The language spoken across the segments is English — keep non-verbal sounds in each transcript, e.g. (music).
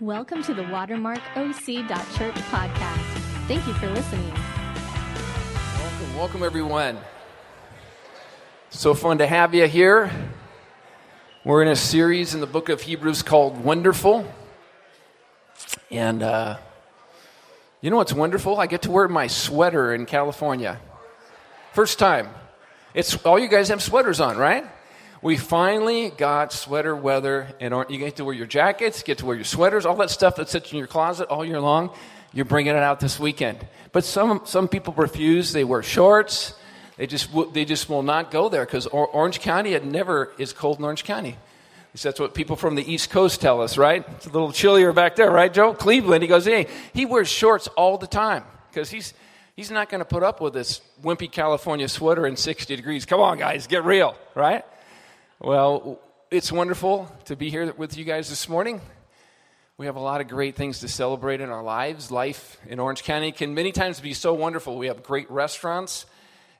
Welcome to the WatermarkOC.Church podcast. Thank you for listening. Welcome, welcome everyone. So fun to have you here. We're in a series in the book of Hebrews called Wonderful. And uh, you know what's wonderful? I get to wear my sweater in California. First time. It's all you guys have sweaters on, right? We finally got sweater weather, and you get to wear your jackets, get to wear your sweaters, all that stuff that sits in your closet all year long. You're bringing it out this weekend. But some some people refuse. They wear shorts. They just they just will not go there because Orange County it never is cold in Orange County. That's what people from the East Coast tell us, right? It's a little chillier back there, right, Joe? Cleveland. He goes, hey, he wears shorts all the time because he's he's not going to put up with this wimpy California sweater in 60 degrees. Come on, guys, get real, right? Well, it's wonderful to be here with you guys this morning. We have a lot of great things to celebrate in our lives. Life in Orange County can many times be so wonderful. We have great restaurants,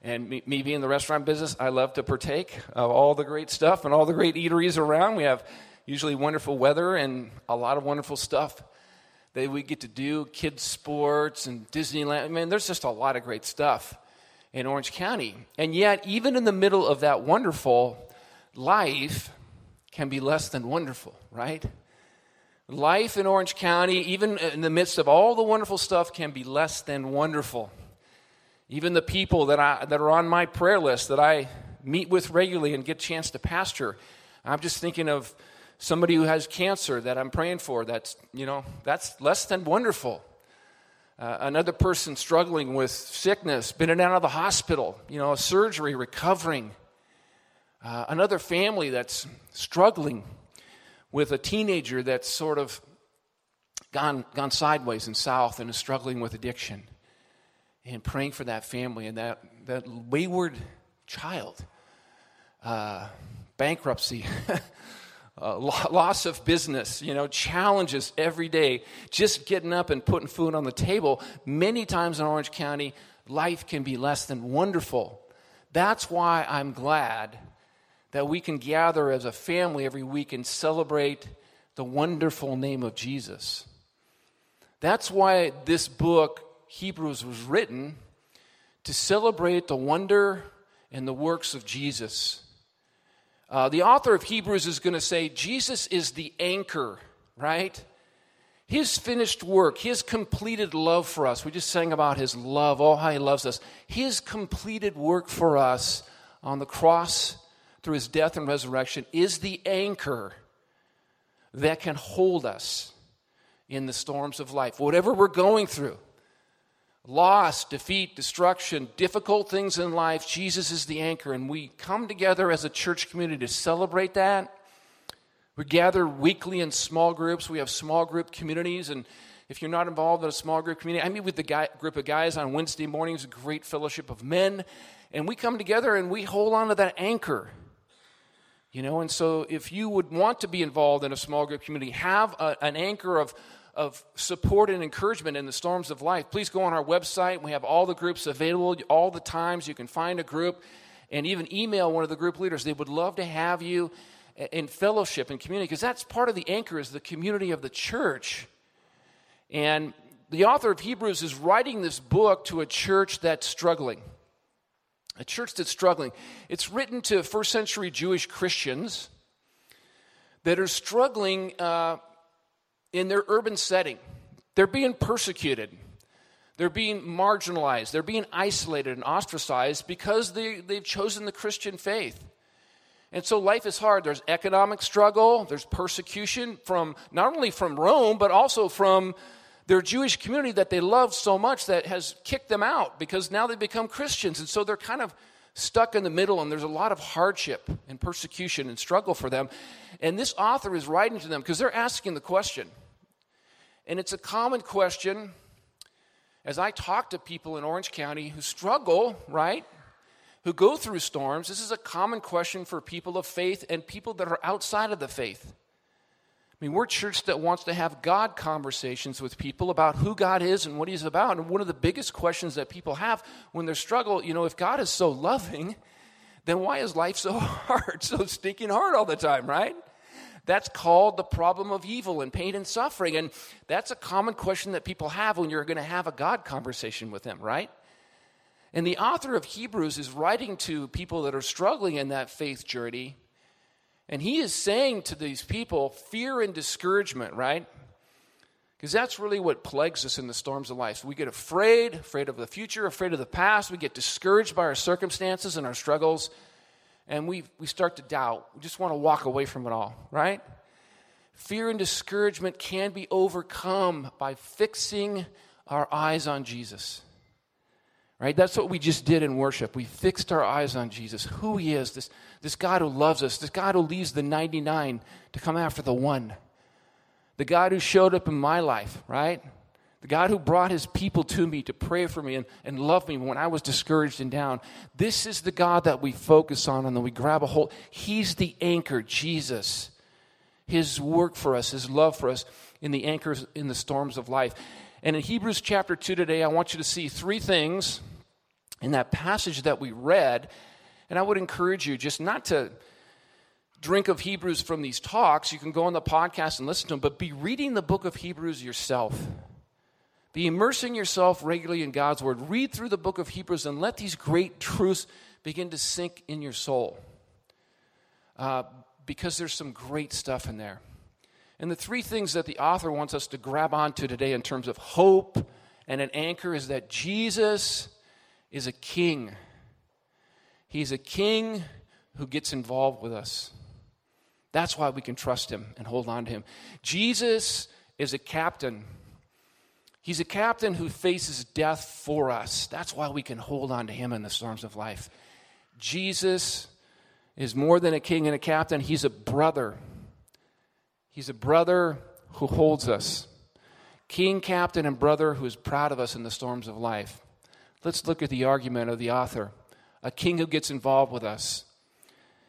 and me, me being in the restaurant business, I love to partake of all the great stuff and all the great eateries around. We have usually wonderful weather and a lot of wonderful stuff that we get to do kids sports and disneyland i mean there's just a lot of great stuff in orange county and yet even in the middle of that wonderful life can be less than wonderful, right? Life in Orange County, even in the midst of all the wonderful stuff, can be less than wonderful. Even the people that, I, that are on my prayer list that I meet with regularly and get a chance to pastor, I'm just thinking of somebody who has cancer that I'm praying for. That's, you know, that's less than wonderful. Uh, another person struggling with sickness, been in and out of the hospital, you know, surgery, recovering. Uh, another family that's struggling with a teenager that's sort of gone, gone sideways and south and is struggling with addiction. And praying for that family and that, that wayward child. Uh, bankruptcy, (laughs) uh, loss of business, you know, challenges every day. Just getting up and putting food on the table. Many times in Orange County, life can be less than wonderful. That's why I'm glad that we can gather as a family every week and celebrate the wonderful name of Jesus. That's why this book, Hebrews, was written to celebrate the wonder and the works of Jesus. Uh, the author of Hebrews is going to say Jesus is the anchor, right? His finished work, his completed love for us. We just sang about his love, oh, how he loves us. His completed work for us on the cross through his death and resurrection is the anchor that can hold us in the storms of life. Whatever we're going through loss, defeat, destruction, difficult things in life Jesus is the anchor. And we come together as a church community to celebrate that. We gather weekly in small groups. We have small group communities. And if you're not involved in a small group community, I meet with the guy, group of guys on Wednesday mornings, a great fellowship of men. And we come together and we hold on to that anchor you know, and so if you would want to be involved in a small group community, have a, an anchor of, of support and encouragement in the storms of life, please go on our website. We have all the groups available, all the times. You can find a group and even email one of the group leaders. They would love to have you in fellowship and community because that's part of the anchor is the community of the church. And the author of Hebrews is writing this book to a church that's struggling a church that's struggling. It's written to first century Jewish Christians that are struggling uh, in their urban setting. They're being persecuted, they're being marginalized, they're being isolated and ostracized because they, they've chosen the Christian faith. And so life is hard. There's economic struggle, there's persecution from not only from Rome, but also from their Jewish community that they love so much that has kicked them out because now they become Christians. And so they're kind of stuck in the middle, and there's a lot of hardship and persecution and struggle for them. And this author is writing to them because they're asking the question. And it's a common question as I talk to people in Orange County who struggle, right? Who go through storms. This is a common question for people of faith and people that are outside of the faith. I mean, we're a church that wants to have God conversations with people about who God is and what He's about. And one of the biggest questions that people have when they struggle, you know, if God is so loving, then why is life so (laughs) hard, so stinking hard all the time, right? That's called the problem of evil and pain and suffering. And that's a common question that people have when you're going to have a God conversation with them, right? And the author of Hebrews is writing to people that are struggling in that faith journey. And he is saying to these people, fear and discouragement, right? Because that's really what plagues us in the storms of life. We get afraid, afraid of the future, afraid of the past. We get discouraged by our circumstances and our struggles. And we, we start to doubt. We just want to walk away from it all, right? Fear and discouragement can be overcome by fixing our eyes on Jesus. Right? That's what we just did in worship. We fixed our eyes on Jesus, who he is, this, this God who loves us, this God who leaves the 99 to come after the one the God who showed up in my life, right? The God who brought his people to me to pray for me and, and love me when I was discouraged and down. This is the God that we focus on and that we grab a hold. He's the anchor, Jesus. His work for us, his love for us in the anchors in the storms of life. And in Hebrews chapter 2 today, I want you to see three things in that passage that we read. And I would encourage you just not to drink of Hebrews from these talks, you can go on the podcast and listen to them, but be reading the book of Hebrews yourself. Be immersing yourself regularly in God's Word. Read through the book of Hebrews and let these great truths begin to sink in your soul. Uh, because there's some great stuff in there. And the three things that the author wants us to grab onto today in terms of hope and an anchor is that Jesus is a king. He's a king who gets involved with us. That's why we can trust him and hold on to him. Jesus is a captain. He's a captain who faces death for us. That's why we can hold on to him in the storms of life. Jesus is more than a king and a captain, he's a brother. He's a brother who holds us. King, captain, and brother who is proud of us in the storms of life. Let's look at the argument of the author a king who gets involved with us.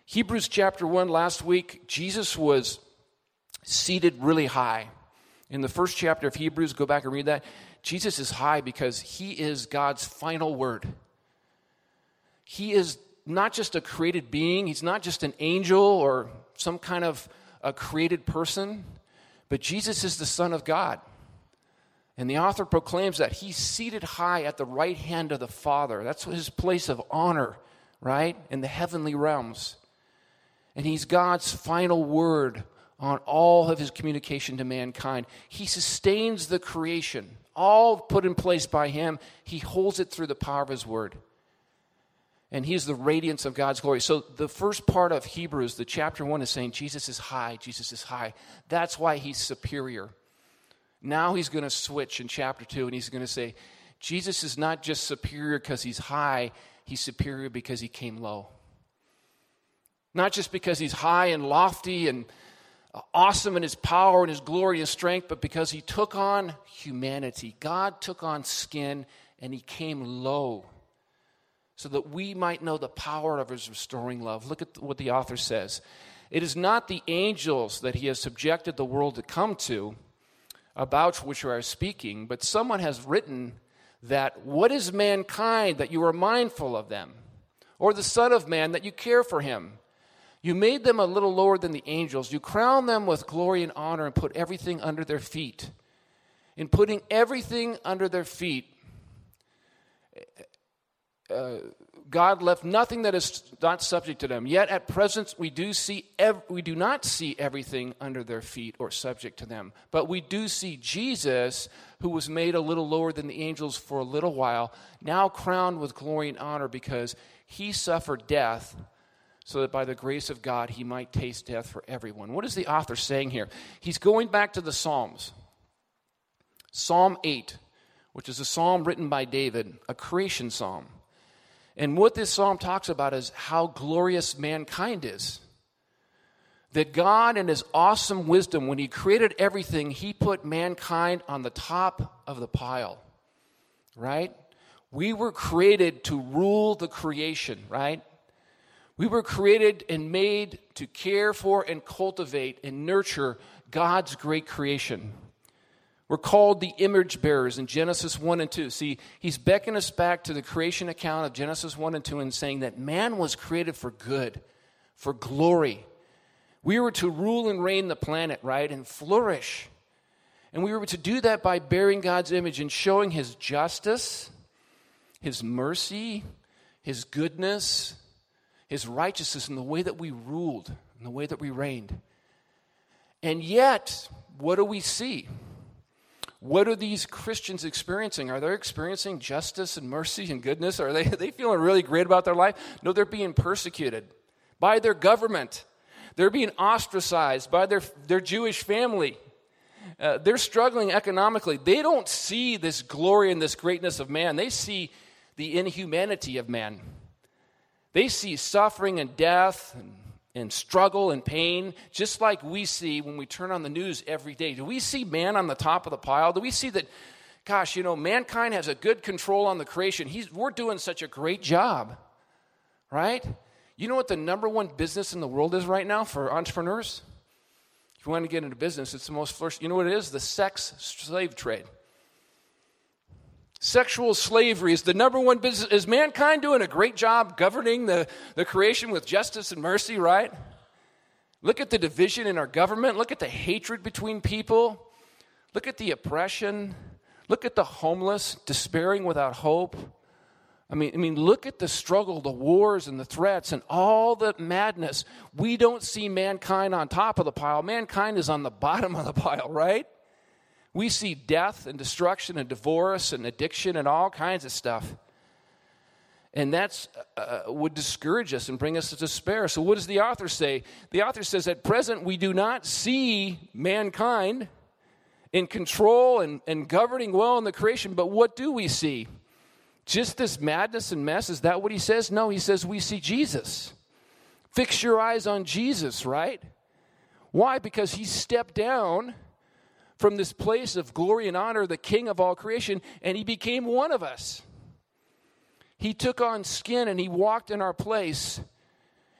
Hebrews chapter 1, last week, Jesus was seated really high. In the first chapter of Hebrews, go back and read that. Jesus is high because he is God's final word. He is not just a created being, he's not just an angel or some kind of a created person, but Jesus is the Son of God. And the author proclaims that he's seated high at the right hand of the Father. That's his place of honor, right? In the heavenly realms and he's God's final word on all of his communication to mankind. He sustains the creation, all put in place by him. He holds it through the power of his word. And he is the radiance of God's glory. So, the first part of Hebrews, the chapter one, is saying Jesus is high, Jesus is high. That's why he's superior. Now he's going to switch in chapter two, and he's going to say, Jesus is not just superior because he's high, he's superior because he came low. Not just because he's high and lofty and awesome in his power and his glory and strength, but because he took on humanity. God took on skin and he came low so that we might know the power of his restoring love. Look at what the author says. It is not the angels that he has subjected the world to come to, about which we are speaking, but someone has written that what is mankind that you are mindful of them, or the Son of Man that you care for him? You made them a little lower than the angels. You crowned them with glory and honor and put everything under their feet. In putting everything under their feet, uh, God left nothing that is not subject to them. Yet at present we do see ev- we do not see everything under their feet or subject to them. But we do see Jesus, who was made a little lower than the angels for a little while, now crowned with glory and honor because he suffered death so that by the grace of God he might taste death for everyone. What is the author saying here? He's going back to the Psalms. Psalm 8, which is a psalm written by David, a creation psalm. And what this psalm talks about is how glorious mankind is. That God, in his awesome wisdom, when he created everything, he put mankind on the top of the pile, right? We were created to rule the creation, right? We were created and made to care for and cultivate and nurture God's great creation. We're called the image bearers in Genesis 1 and 2. See, he's beckoning us back to the creation account of Genesis 1 and 2 and saying that man was created for good, for glory. We were to rule and reign the planet, right? And flourish. And we were to do that by bearing God's image and showing His justice, His mercy, His goodness, His righteousness in the way that we ruled, in the way that we reigned. And yet, what do we see? What are these Christians experiencing? Are they experiencing justice and mercy and goodness? Are they, (laughs) are they feeling really great about their life? No, they're being persecuted by their government. They're being ostracized by their, their Jewish family. Uh, they're struggling economically. They don't see this glory and this greatness of man. They see the inhumanity of man. They see suffering and death and, and struggle and pain, just like we see when we turn on the news every day. Do we see man on the top of the pile? Do we see that, gosh, you know, mankind has a good control on the creation? He's, we're doing such a great job, right? You know what the number one business in the world is right now for entrepreneurs? If you want to get into business, it's the most. You know what it is? The sex slave trade. Sexual slavery is the number one business. Is mankind doing a great job governing the, the creation with justice and mercy, right? Look at the division in our government. Look at the hatred between people. Look at the oppression. Look at the homeless, despairing without hope. I mean, I mean, look at the struggle, the wars, and the threats, and all the madness. We don't see mankind on top of the pile. Mankind is on the (laughs) bottom of the pile, right? We see death and destruction and divorce and addiction and all kinds of stuff. And that uh, would discourage us and bring us to despair. So, what does the author say? The author says, At present, we do not see mankind in control and, and governing well in the creation, but what do we see? just this madness and mess? Is that what he says? No, he says we see Jesus. Fix your eyes on Jesus, right? Why? Because he stepped down from this place of glory and honor, the king of all creation, and he became one of us. He took on skin and he walked in our place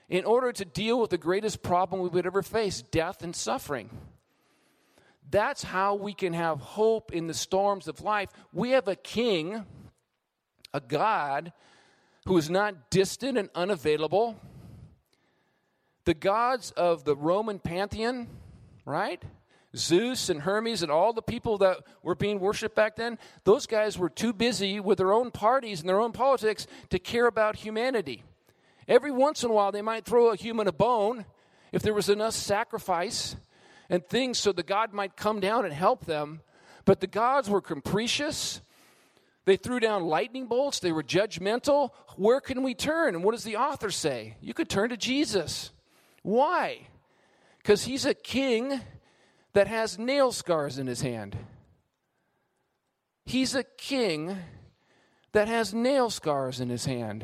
in order to deal with the greatest problem we would ever face death and suffering. That's how we can have hope in the storms of life. We have a king a God who is not distant and unavailable. The gods of the Roman pantheon, right? Zeus and Hermes and all the people that were being worshiped back then, those guys were too busy with their own parties and their own politics to care about humanity. Every once in a while, they might throw a human a bone if there was enough sacrifice and things so the God might come down and help them. But the gods were capricious they threw down lightning bolts. They were judgmental. Where can we turn? And what does the author say? You could turn to Jesus. Why? Because he's a king that has nail scars in his hand. He's a king that has nail scars in his hand.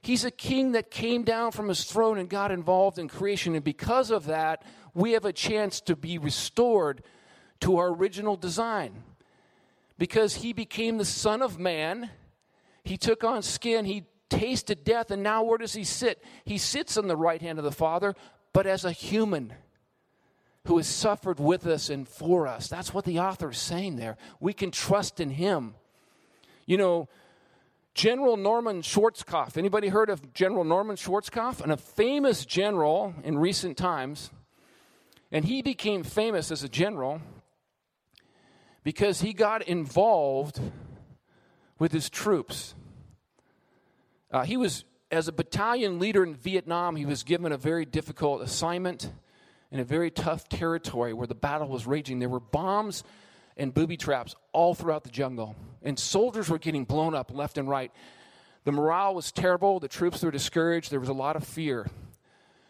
He's a king that came down from his throne and got involved in creation. And because of that, we have a chance to be restored to our original design because he became the Son of Man. He took on skin, he tasted death, and now where does he sit? He sits on the right hand of the Father, but as a human who has suffered with us and for us. That's what the author is saying there. We can trust in him. You know, General Norman Schwarzkopf. Anybody heard of General Norman Schwarzkopf? And a famous general in recent times. And he became famous as a general because he got involved with his troops. Uh, he was, as a battalion leader in Vietnam, he was given a very difficult assignment in a very tough territory where the battle was raging. There were bombs and booby traps all throughout the jungle, and soldiers were getting blown up left and right. The morale was terrible, the troops were discouraged, there was a lot of fear.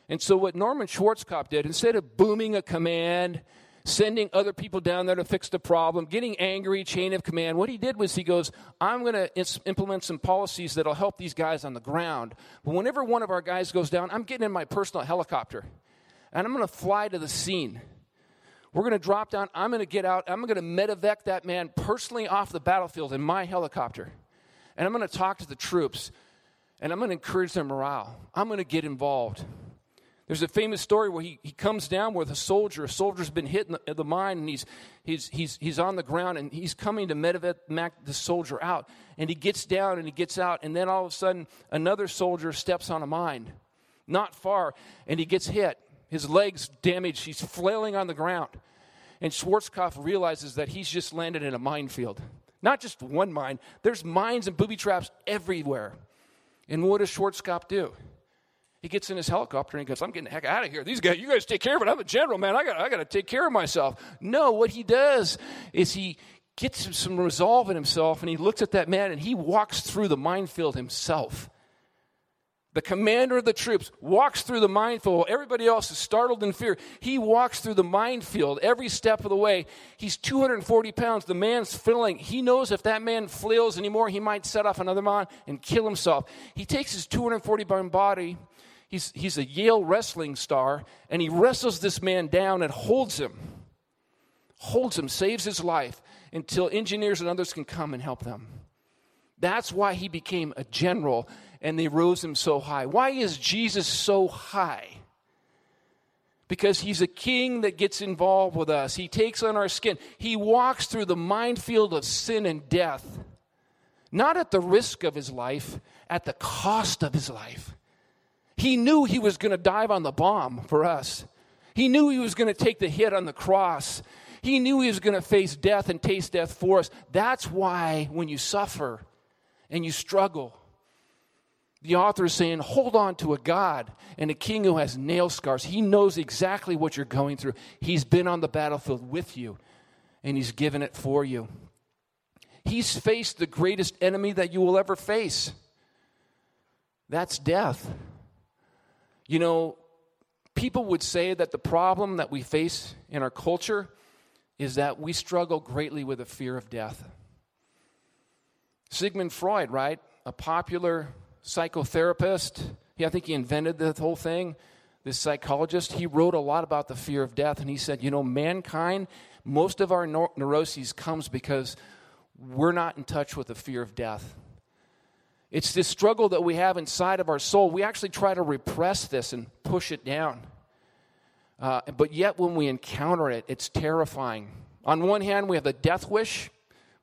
And so, what Norman Schwarzkopf did, instead of booming a command sending other people down there to fix the problem, getting angry, chain of command. What he did was he goes, I'm going to implement some policies that'll help these guys on the ground. But whenever one of our guys goes down, I'm getting in my personal helicopter and I'm going to fly to the scene. We're going to drop down. I'm going to get out. I'm going to medevac that man personally off the battlefield in my helicopter. And I'm going to talk to the troops and I'm going to encourage their morale. I'm going to get involved. There's a famous story where he, he comes down with a soldier. A soldier's been hit in the, in the mine and he's, he's, he's, he's on the ground and he's coming to medevac the soldier out. And he gets down and he gets out. And then all of a sudden, another soldier steps on a mine not far and he gets hit His legs damaged. He's flailing on the ground. And Schwarzkopf realizes that he's just landed in a minefield. Not just one mine, there's mines and booby traps everywhere. And what does Schwarzkopf do? He gets in his helicopter and he goes, I'm getting the heck out of here. These guys, you guys take care of it. I'm a general, man. I got I got to take care of myself. No, what he does is he gets some resolve in himself and he looks at that man and he walks through the minefield himself. The commander of the troops walks through the minefield. Everybody else is startled in fear. He walks through the minefield every step of the way. He's 240 pounds. The man's filling. He knows if that man flails anymore, he might set off another mine and kill himself. He takes his 240 pound body. He's, he's a Yale wrestling star, and he wrestles this man down and holds him. Holds him, saves his life until engineers and others can come and help them. That's why he became a general and they rose him so high. Why is Jesus so high? Because he's a king that gets involved with us. He takes on our skin. He walks through the minefield of sin and death, not at the risk of his life, at the cost of his life. He knew he was going to dive on the bomb for us. He knew he was going to take the hit on the cross. He knew he was going to face death and taste death for us. That's why when you suffer and you struggle, the author is saying, hold on to a God and a king who has nail scars. He knows exactly what you're going through. He's been on the battlefield with you, and he's given it for you. He's faced the greatest enemy that you will ever face. That's death. You know, people would say that the problem that we face in our culture is that we struggle greatly with the fear of death. Sigmund Freud, right? A popular psychotherapist. He, I think he invented the whole thing. This psychologist, he wrote a lot about the fear of death, and he said, you know, mankind, most of our neuroses comes because we're not in touch with the fear of death. It's this struggle that we have inside of our soul. We actually try to repress this and push it down. Uh, but yet, when we encounter it, it's terrifying. On one hand, we have the death wish,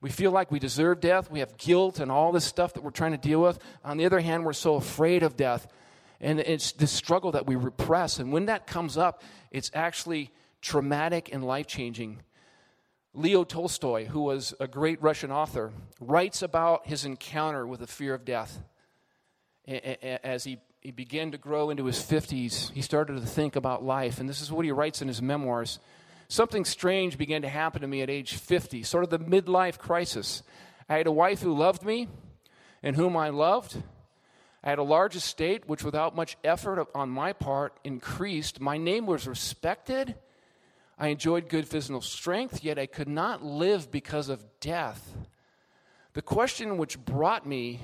we feel like we deserve death. We have guilt and all this stuff that we're trying to deal with. On the other hand, we're so afraid of death. And it's this struggle that we repress. And when that comes up, it's actually traumatic and life changing. Leo Tolstoy, who was a great Russian author, writes about his encounter with the fear of death. As he, he began to grow into his 50s, he started to think about life. And this is what he writes in his memoirs something strange began to happen to me at age 50, sort of the midlife crisis. I had a wife who loved me and whom I loved. I had a large estate, which without much effort on my part increased. My name was respected. I enjoyed good physical strength, yet I could not live because of death. The question which brought me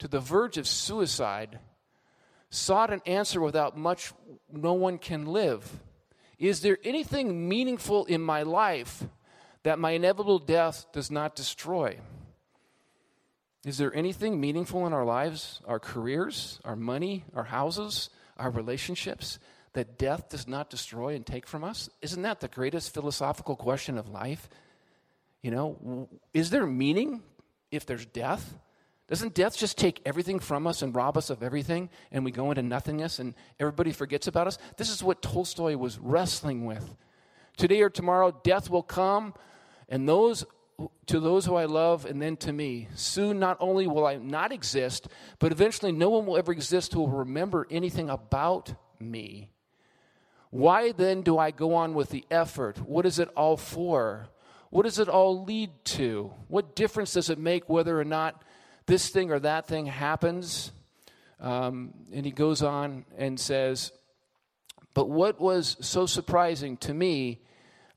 to the verge of suicide sought an answer without much no one can live. Is there anything meaningful in my life that my inevitable death does not destroy? Is there anything meaningful in our lives, our careers, our money, our houses, our relationships that death does not destroy and take from us? Isn't that the greatest philosophical question of life? You know, is there meaning if there's death? Doesn't death just take everything from us and rob us of everything and we go into nothingness and everybody forgets about us? This is what Tolstoy was wrestling with. Today or tomorrow, death will come, and those to those who I love, and then to me. Soon, not only will I not exist, but eventually no one will ever exist who will remember anything about me. Why then do I go on with the effort? What is it all for? What does it all lead to? What difference does it make whether or not this thing or that thing happens. Um, and he goes on and says, But what was so surprising to me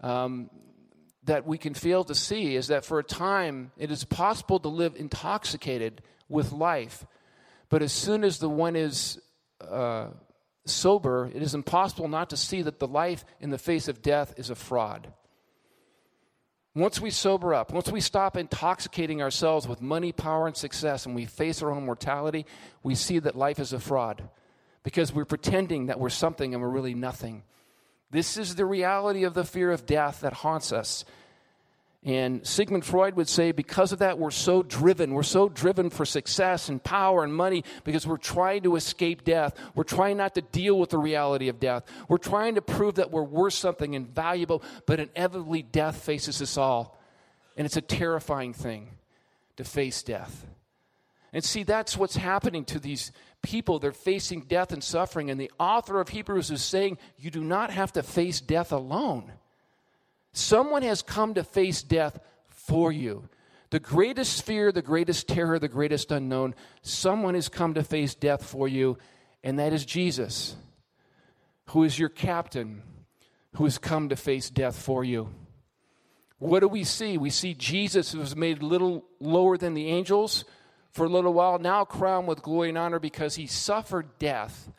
um, that we can fail to see is that for a time it is possible to live intoxicated with life. But as soon as the one is uh, sober, it is impossible not to see that the life in the face of death is a fraud. Once we sober up, once we stop intoxicating ourselves with money, power, and success, and we face our own mortality, we see that life is a fraud because we're pretending that we're something and we're really nothing. This is the reality of the fear of death that haunts us. And Sigmund Freud would say, because of that, we're so driven. We're so driven for success and power and money because we're trying to escape death. We're trying not to deal with the reality of death. We're trying to prove that we're worth something and valuable, but inevitably, death faces us all. And it's a terrifying thing to face death. And see, that's what's happening to these people. They're facing death and suffering. And the author of Hebrews is saying, you do not have to face death alone. Someone has come to face death for you. The greatest fear, the greatest terror, the greatest unknown, someone has come to face death for you, and that is Jesus, who is your captain, who has come to face death for you. What do we see? We see Jesus, who was made little lower than the angels for a little while, now crowned with glory and honor because he suffered death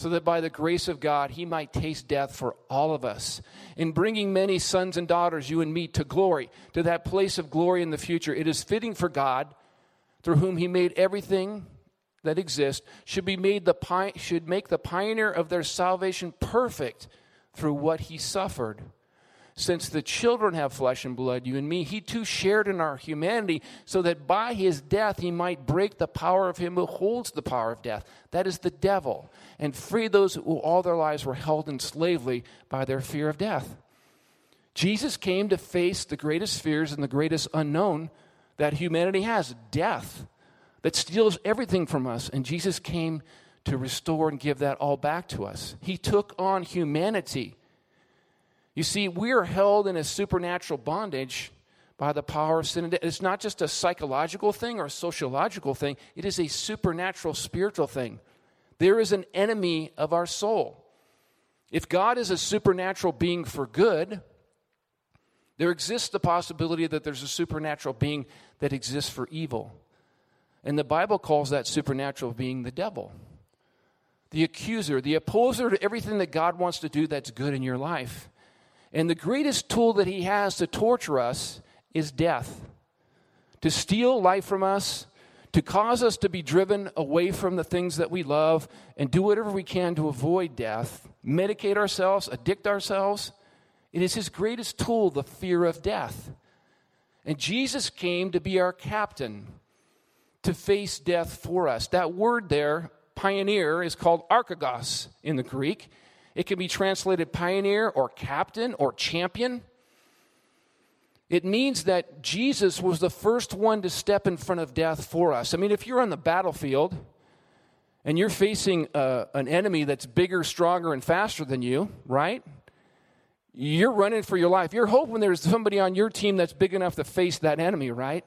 so that by the grace of God he might taste death for all of us. In bringing many sons and daughters, you and me, to glory, to that place of glory in the future, it is fitting for God, through whom he made everything that exists, should, be made the, should make the pioneer of their salvation perfect through what he suffered. Since the children have flesh and blood, you and me, he too shared in our humanity, so that by his death he might break the power of him who holds the power of death. That is the devil, and free those who all their lives were held in slavery by their fear of death. Jesus came to face the greatest fears and the greatest unknown that humanity has death, that steals everything from us. And Jesus came to restore and give that all back to us. He took on humanity you see, we are held in a supernatural bondage by the power of sin. It's not just a psychological thing or a sociological thing, it is a supernatural spiritual thing. There is an enemy of our soul. If God is a supernatural being for good, there exists the possibility that there's a supernatural being that exists for evil. And the Bible calls that supernatural being the devil, the accuser, the opposer to everything that God wants to do that's good in your life. And the greatest tool that he has to torture us is death. To steal life from us, to cause us to be driven away from the things that we love, and do whatever we can to avoid death, medicate ourselves, addict ourselves. It is his greatest tool, the fear of death. And Jesus came to be our captain, to face death for us. That word there, pioneer, is called archagos in the Greek. It can be translated pioneer or captain or champion. It means that Jesus was the first one to step in front of death for us. I mean, if you're on the battlefield and you're facing uh, an enemy that's bigger, stronger, and faster than you, right? You're running for your life. You're hoping there's somebody on your team that's big enough to face that enemy, right?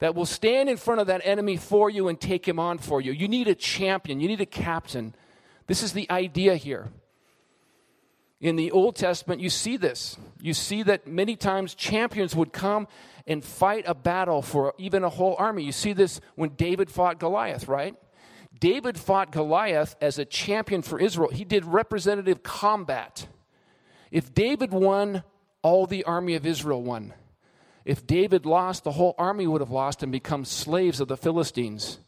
That will stand in front of that enemy for you and take him on for you. You need a champion, you need a captain. This is the idea here. In the Old Testament, you see this. You see that many times champions would come and fight a battle for even a whole army. You see this when David fought Goliath, right? David fought Goliath as a champion for Israel. He did representative combat. If David won, all the army of Israel won. If David lost, the whole army would have lost and become slaves of the Philistines.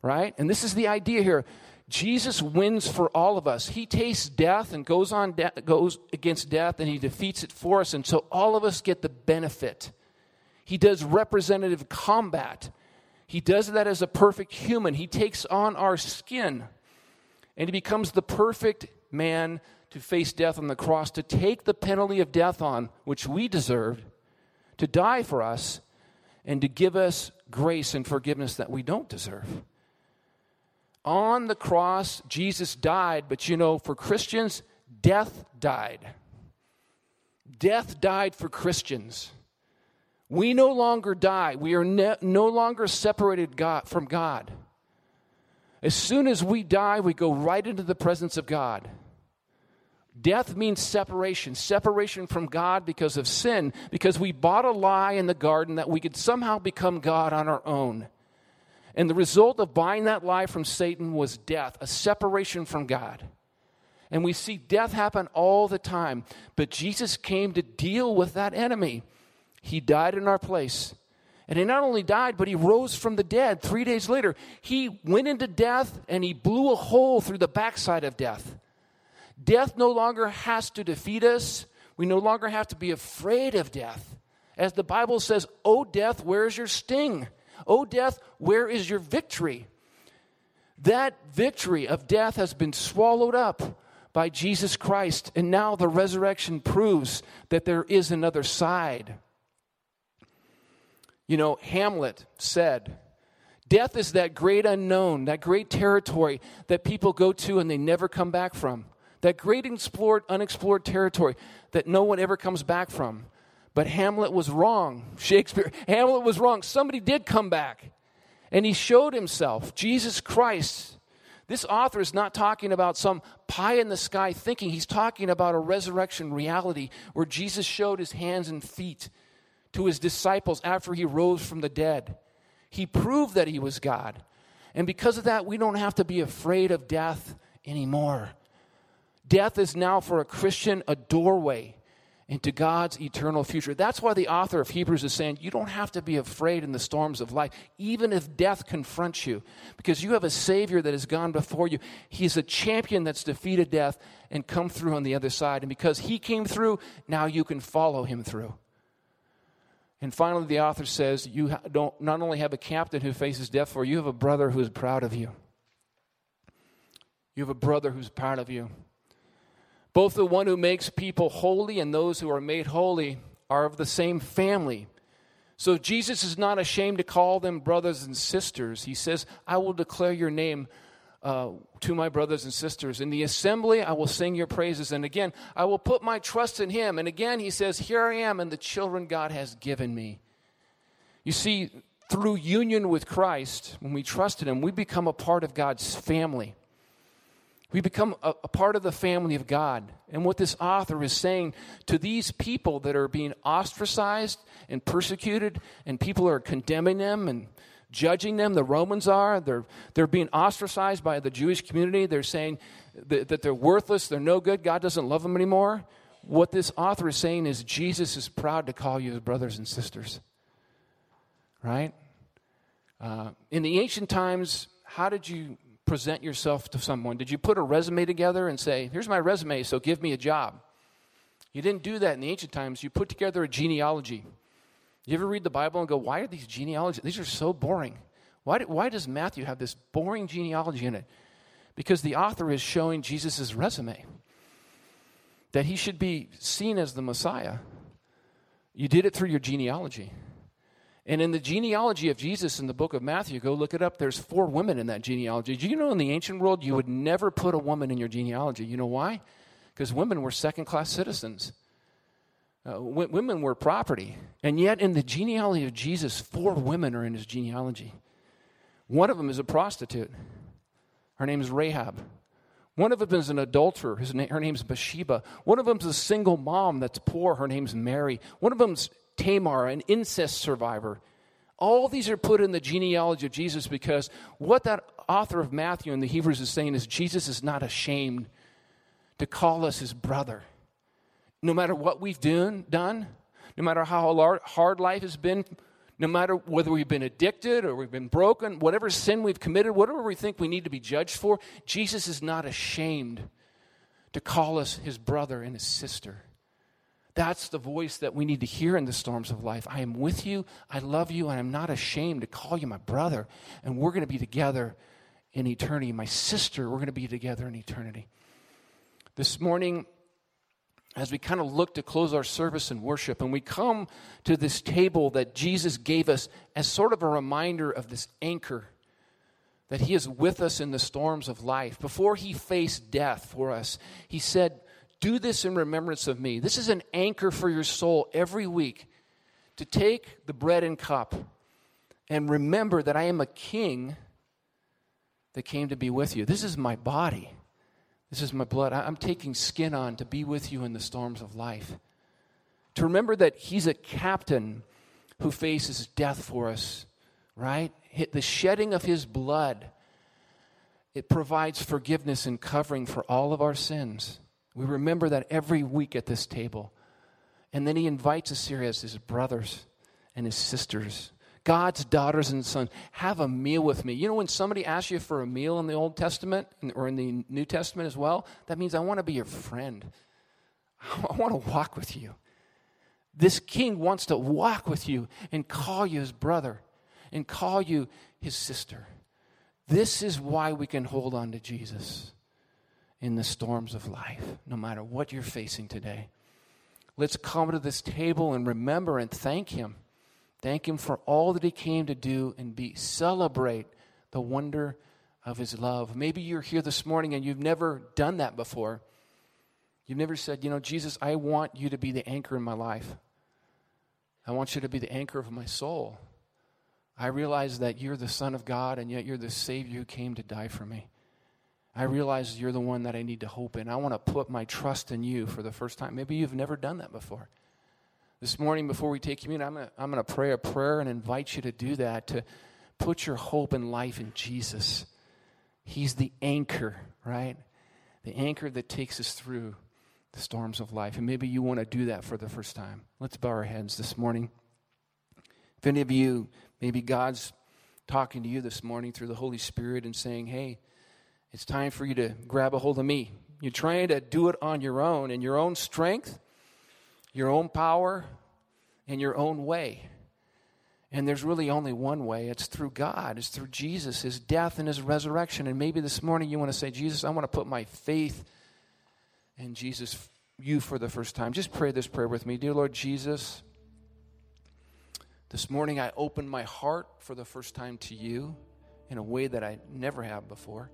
Right? And this is the idea here. Jesus wins for all of us. He tastes death and goes on de- goes against death and he defeats it for us and so all of us get the benefit. He does representative combat. He does that as a perfect human. He takes on our skin and he becomes the perfect man to face death on the cross to take the penalty of death on which we deserved to die for us and to give us grace and forgiveness that we don't deserve. On the cross, Jesus died, but you know, for Christians, death died. Death died for Christians. We no longer die. We are ne- no longer separated God, from God. As soon as we die, we go right into the presence of God. Death means separation, separation from God because of sin, because we bought a lie in the garden that we could somehow become God on our own. And the result of buying that lie from Satan was death, a separation from God. And we see death happen all the time. But Jesus came to deal with that enemy. He died in our place. And he not only died, but he rose from the dead three days later. He went into death and he blew a hole through the backside of death. Death no longer has to defeat us. We no longer have to be afraid of death As the Bible says, O death, where is your sting? O death, where is your victory? That victory of death has been swallowed up by Jesus Christ, and now the resurrection proves that there is another side. You know, Hamlet said, Death is that great unknown, that great territory that people go to and they never come back from. That great explored, unexplored territory that no one ever comes back from. But Hamlet was wrong. Shakespeare, Hamlet was wrong. Somebody did come back. And he showed himself, Jesus Christ. This author is not talking about some pie in the sky thinking. He's talking about a resurrection reality where Jesus showed his hands and feet to his disciples after he rose from the dead. He proved that he was God. And because of that, we don't have to be afraid of death anymore. Death is now for a Christian a doorway into God's eternal future. That's why the author of Hebrews is saying you don't have to be afraid in the storms of life, even if death confronts you, because you have a Savior that has gone before you. He's a champion that's defeated death and come through on the other side. And because He came through, now you can follow Him through. And finally, the author says, You don't not only have a captain who faces death for you, you have a brother who is proud of you. You have a brother who's proud of you. Both the one who makes people holy and those who are made holy are of the same family. So Jesus is not ashamed to call them brothers and sisters. He says, I will declare your name uh, to my brothers and sisters. In the assembly, I will sing your praises. And again, I will put my trust in him. And again, he says, Here I am and the children God has given me. You see, through union with Christ, when we trust in him, we become a part of God's family. We become a, a, part of the family of God. And what this author is saying to these people that are being ostracized and persecuted, and people are condemning them and judging them. The Romans are. They're, they're being ostracized by the Jewish community. They're saying that, that they're worthless, they're no good, God doesn't love them anymore. What this author is saying is Jesus is proud to call you his brothers and sisters. Right? Uh, in the ancient times, how did you present yourself to someone? Did you put a resume together and say, Here's my resume, so give me a job? You didn't do that in the ancient times. You put together a genealogy. You ever read the Bible and go, why are these genealogies? These are so boring. Why, do, why does Matthew have this boring genealogy in it? Because the author is showing Jesus' resume that he should be seen as the Messiah. You did it through your genealogy. And in the genealogy of Jesus in the book of Matthew, go look it up, there's four women in that genealogy. Do you know in the ancient world you would never put a woman in your genealogy? You know why? Because women were second class citizens. Uh, w- women were property. And yet, in the genealogy of Jesus, four women are in his genealogy. One of them is a prostitute. Her name is Rahab. One of them is an adulterer. His name, her name is Bathsheba. One of them is a single mom that's poor. Her name's Mary. One of them's Tamar, an incest survivor. All these are put in the genealogy of Jesus because what that author of Matthew and the Hebrews is saying is Jesus is not ashamed to call us his brother no matter what we've done, done no matter how hard life has been, no matter whether we've been addicted or we've been broken, whatever sin we've committed, whatever we think we need to be judged for, Jesus is not ashamed to call us his brother and his sister. That's the voice that we need to hear in the storms of life. I am with you, I love you, and I'm not ashamed to call you my brother, and we're going to be together in eternity. My sister, we're going to be together in eternity. This morning, as we kind of look to close our service and worship, and we come to this table that Jesus gave us as sort of a reminder of this anchor that He is with us in the storms of life. Before He faced death for us, He said, Do this in remembrance of me. This is an anchor for your soul every week to take the bread and cup and remember that I am a king that came to be with you. This is my body. This is my blood. I'm taking skin on to be with you in the storms of life. To remember that He's a captain who faces death for us, right? The shedding of His blood, it provides forgiveness and covering for all of our sins. We remember that every week at this table. And then He invites us here as His brothers and His sisters God's daughters and sons, have a meal with me. You know, when somebody asks you for a meal in the Old Testament or in the New Testament as well, that means I want to be your friend. (laughs) I want to walk with you. This king wants to walk with you and call you his brother and call you his sister. This is why we can hold on to Jesus in the storms of life, no matter what you're facing today. Let's come to this table and remember and thank him. Thank him for all that he came to do and be celebrate the wonder of his love. Maybe you're here this morning and you've never done that before. You've never said, you know, Jesus, I want you to be the anchor in my life. I want you to be the anchor of my soul. I realize that you're the Son of God and yet you're the Savior who came to die for me. I realize you're the one that I need to hope in. I want to put my trust in you for the first time. Maybe you've never done that before. This morning, before we take communion, I'm going, to, I'm going to pray a prayer and invite you to do that, to put your hope and life in Jesus. He's the anchor, right? The anchor that takes us through the storms of life. And maybe you want to do that for the first time. Let's bow our heads this morning. If any of you, maybe God's talking to you this morning through the Holy Spirit and saying, hey, it's time for you to grab a hold of me. You're trying to do it on your own, in your own strength, your own power, and your own way. And there's really only one way it's through God, it's through Jesus, His death and His resurrection. And maybe this morning you want to say, Jesus, I want to put my faith in Jesus, you for the first time. Just pray this prayer with me. Dear Lord Jesus, this morning I open my heart for the first time to you in a way that I never have before.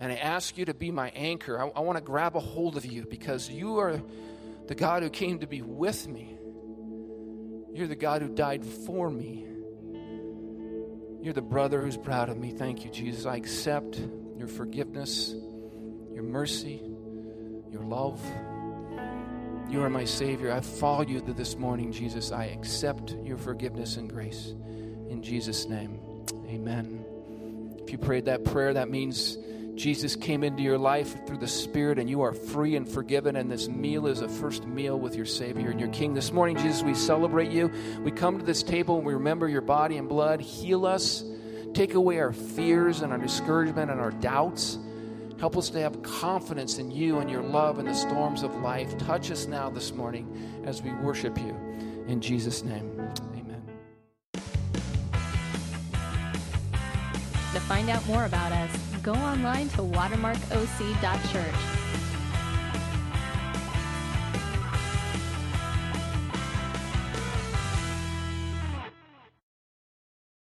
And I ask you to be my anchor. I, I want to grab a hold of you because you are the God who came to be with me. You're the God who died for me. You're the brother who's proud of me. Thank you, Jesus. I accept your forgiveness, your mercy, your love. You are my Savior. I follow you this morning, Jesus. I accept your forgiveness and grace. In Jesus' name, amen. If you prayed that prayer, that means Jesus came into your life through the Spirit, and you are free and forgiven. And this meal is a first meal with your Savior and your King. This morning, Jesus, we celebrate you. We come to this table and we remember your body and blood. Heal us. Take away our fears and our discouragement and our doubts. Help us to have confidence in you and your love in the storms of life. Touch us now this morning as we worship you. In Jesus' name, amen. To find out more about us, go online to watermarkoc.church